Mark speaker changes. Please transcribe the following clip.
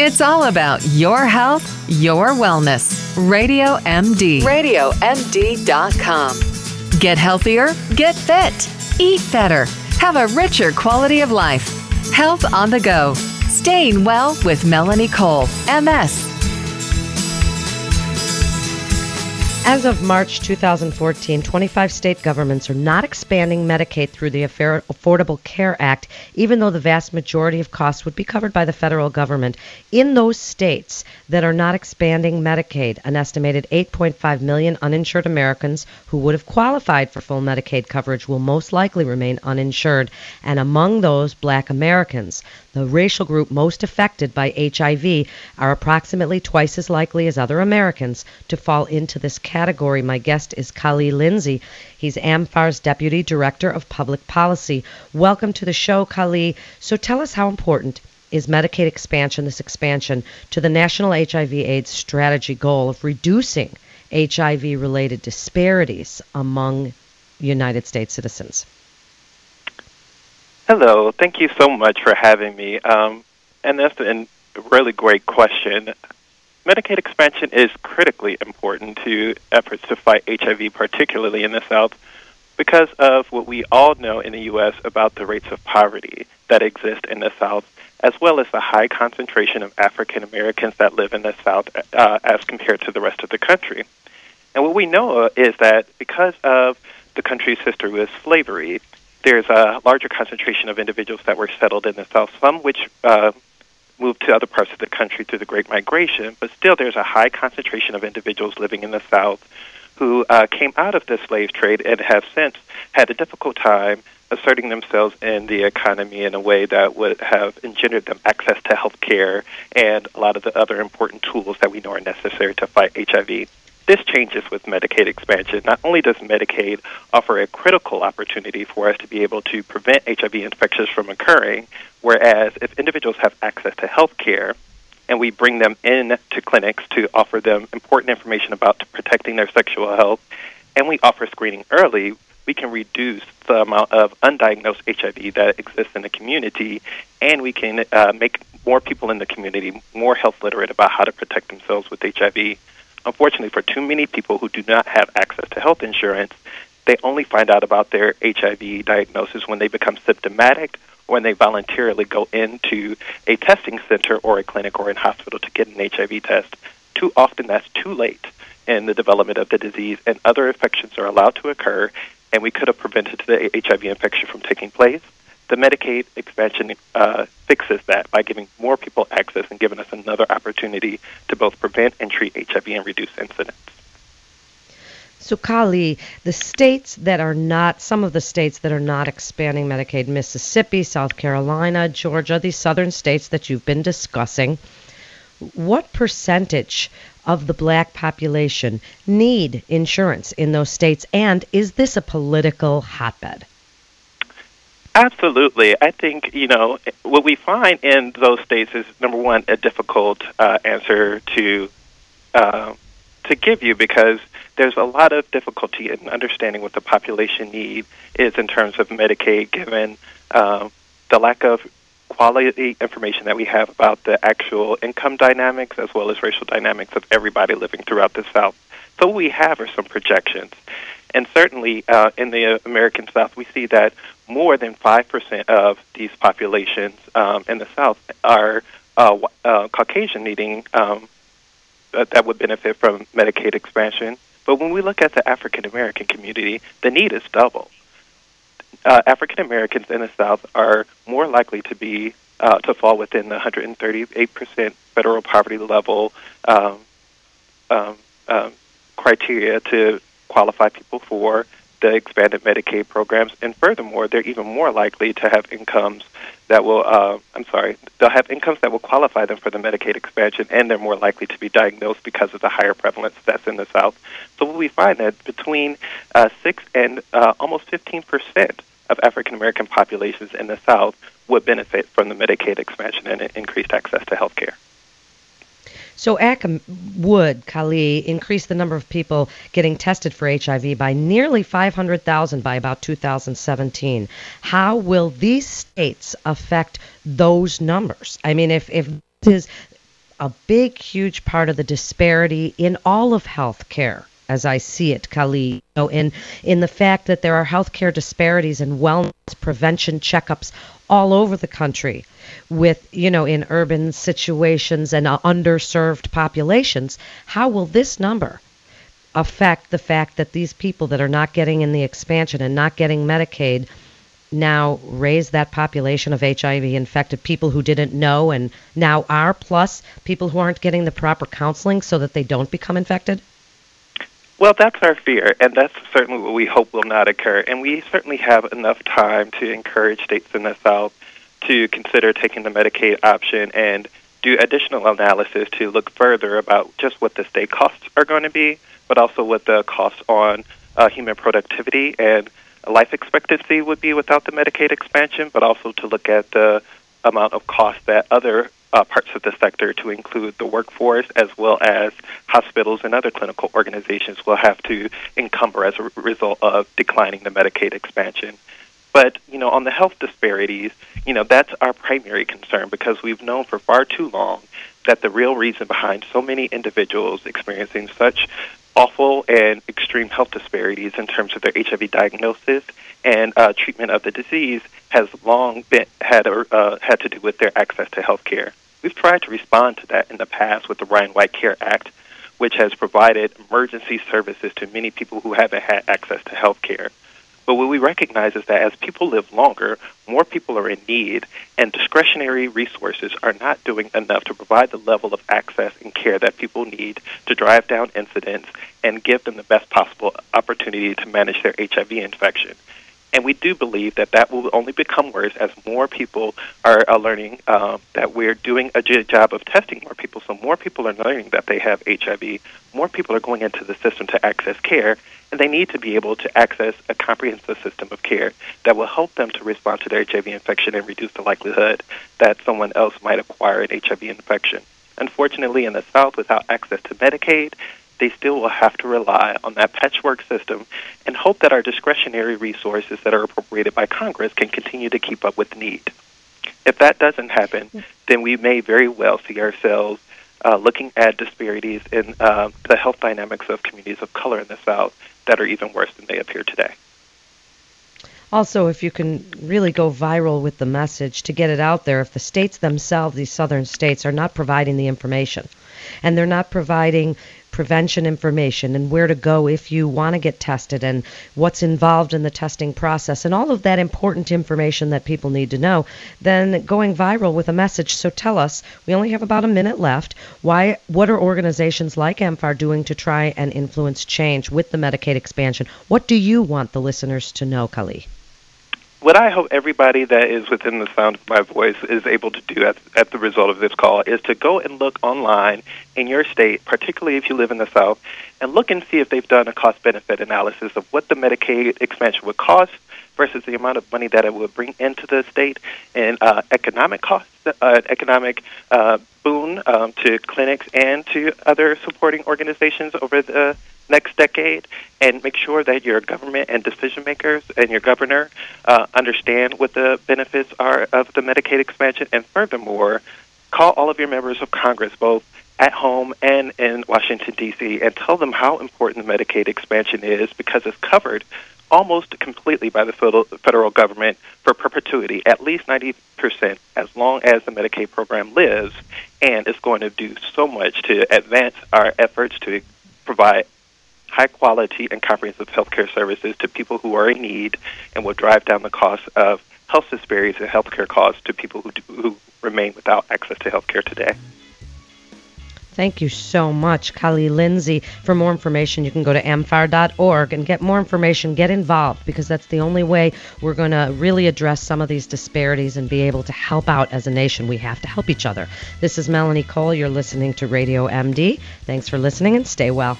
Speaker 1: It's all about your health, your wellness. Radio MD. RadioMD.com. Get healthier, get fit, eat better, have a richer quality of life. Health on the go. Staying well with Melanie Cole, MS.
Speaker 2: As of March 2014, 25 state governments are not expanding Medicaid through the Affordable Care Act, even though the vast majority of costs would be covered by the federal government. In those states that are not expanding Medicaid, an estimated 8.5 million uninsured Americans who would have qualified for full Medicaid coverage will most likely remain uninsured, and among those, black Americans. The racial group most affected by HIV are approximately twice as likely as other Americans to fall into this category. My guest is Kali Lindsay. He's AMFAR's Deputy Director of Public Policy. Welcome to the show, Kali. So tell us how important is Medicaid expansion, this expansion, to the National HIV AIDS strategy goal of reducing HIV related disparities among United States citizens?
Speaker 3: Hello, thank you so much for having me. Um, and that's a really great question. Medicaid expansion is critically important to efforts to fight HIV, particularly in the South, because of what we all know in the U.S. about the rates of poverty that exist in the South, as well as the high concentration of African Americans that live in the South uh, as compared to the rest of the country. And what we know is that because of the country's history with slavery, there's a larger concentration of individuals that were settled in the South, some which uh, moved to other parts of the country through the Great Migration, but still there's a high concentration of individuals living in the South who uh, came out of the slave trade and have since had a difficult time asserting themselves in the economy in a way that would have engendered them access to health care and a lot of the other important tools that we know are necessary to fight HIV. This changes with Medicaid expansion. Not only does Medicaid offer a critical opportunity for us to be able to prevent HIV infections from occurring, whereas if individuals have access to health care, and we bring them in to clinics to offer them important information about protecting their sexual health, and we offer screening early, we can reduce the amount of undiagnosed HIV that exists in the community, and we can uh, make more people in the community more health literate about how to protect themselves with HIV unfortunately, for too many people who do not have access to health insurance, they only find out about their HIV diagnosis when they become symptomatic when they voluntarily go into a testing center or a clinic or in hospital to get an HIV test. Too often, that's too late in the development of the disease, and other infections are allowed to occur, and we could have prevented the HIV infection from taking place the Medicaid expansion uh, fixes that by giving more people access and giving us another opportunity to both prevent and treat HIV and reduce incidence.
Speaker 2: So, Kali, the states that are not, some of the states that are not expanding Medicaid, Mississippi, South Carolina, Georgia, these southern states that you've been discussing, what percentage of the black population need insurance in those states? And is this a political hotbed?
Speaker 3: Absolutely. I think, you know, what we find in those states is number one, a difficult uh, answer to uh, to give you because there's a lot of difficulty in understanding what the population need is in terms of Medicaid, given uh, the lack of quality information that we have about the actual income dynamics as well as racial dynamics of everybody living throughout the South. So what we have are some projections. And certainly uh, in the American South, we see that more than 5% of these populations um, in the South are uh, uh, Caucasian needing um, that, that would benefit from Medicaid expansion. But when we look at the African American community, the need is double. Uh, African Americans in the South are more likely to be uh, to fall within the 138% federal poverty level um, um, um, criteria to qualify people for the expanded Medicaid programs, and furthermore, they're even more likely to have incomes that will, uh, I'm sorry, they'll have incomes that will qualify them for the Medicaid expansion, and they're more likely to be diagnosed because of the higher prevalence that's in the South. So we find that between uh, 6 and uh, almost 15 percent of African American populations in the South would benefit from the Medicaid expansion and increased access to health care.
Speaker 2: So ACA would, Kali, increase the number of people getting tested for HIV by nearly 500,000 by about 2017. How will these states affect those numbers? I mean, if, if this is a big, huge part of the disparity in all of healthcare as I see it, Kali, you in in the fact that there are healthcare disparities and wellness prevention checkups all over the country with you know in urban situations and uh, underserved populations how will this number affect the fact that these people that are not getting in the expansion and not getting medicaid now raise that population of HIV infected people who didn't know and now are, plus people who aren't getting the proper counseling so that they don't become infected?
Speaker 3: Well, that's our fear, and that's certainly what we hope will not occur. And we certainly have enough time to encourage states in the South to consider taking the Medicaid option and do additional analysis to look further about just what the state costs are going to be, but also what the costs on uh, human productivity and life expectancy would be without the Medicaid expansion, but also to look at the amount of cost that other uh, parts of the sector, to include the workforce as well as hospitals and other clinical organizations, will have to encumber as a result of declining the Medicaid expansion. But you know, on the health disparities, you know that's our primary concern because we've known for far too long that the real reason behind so many individuals experiencing such awful and extreme health disparities in terms of their HIV diagnosis and uh, treatment of the disease has long been had uh, had to do with their access to health care. We've tried to respond to that in the past with the Ryan White Care Act, which has provided emergency services to many people who haven't had access to health care. But what we recognize is that as people live longer, more people are in need, and discretionary resources are not doing enough to provide the level of access and care that people need to drive down incidence and give them the best possible opportunity to manage their HIV infection. And we do believe that that will only become worse as more people are, are learning um, that we're doing a job of testing more people. So more people are learning that they have HIV. More people are going into the system to access care, and they need to be able to access a comprehensive system of care that will help them to respond to their HIV infection and reduce the likelihood that someone else might acquire an HIV infection. Unfortunately, in the South, without access to Medicaid, they still will have to rely on that patchwork system and hope that our discretionary resources that are appropriated by Congress can continue to keep up with need. If that doesn't happen, then we may very well see ourselves uh, looking at disparities in uh, the health dynamics of communities of color in the South that are even worse than they appear today.
Speaker 2: Also, if you can really go viral with the message to get it out there, if the states themselves, these southern states, are not providing the information and they're not providing prevention information and where to go if you want to get tested and what's involved in the testing process and all of that important information that people need to know, then going viral with a message. So tell us, we only have about a minute left. Why what are organizations like AMFAR doing to try and influence change with the Medicaid expansion? What do you want the listeners to know, Kali?
Speaker 3: What I hope everybody that is within the sound of my voice is able to do at, at the result of this call is to go and look online in your state, particularly if you live in the South, and look and see if they've done a cost benefit analysis of what the Medicaid expansion would cost versus the amount of money that it would bring into the state and uh, economic costs, uh, economic uh, boon um, to clinics and to other supporting organizations over the next decade and make sure that your government and decision makers and your governor uh, understand what the benefits are of the Medicaid expansion. And furthermore, call all of your members of Congress, both at home and in Washington, D.C., and tell them how important the Medicaid expansion is because it's covered almost completely by the federal government for perpetuity, at least 90% as long as the Medicaid program lives, and it's going to do so much to advance our efforts to provide high quality and comprehensive health care services to people who are in need and will drive down the cost of health disparities and health care costs to people who, do, who remain without access to health care today.
Speaker 2: Thank you so much, Kali Lindsay. For more information, you can go to amfar.org and get more information. Get involved because that's the only way we're going to really address some of these disparities and be able to help out as a nation. We have to help each other. This is Melanie Cole. You're listening to Radio MD. Thanks for listening and stay well.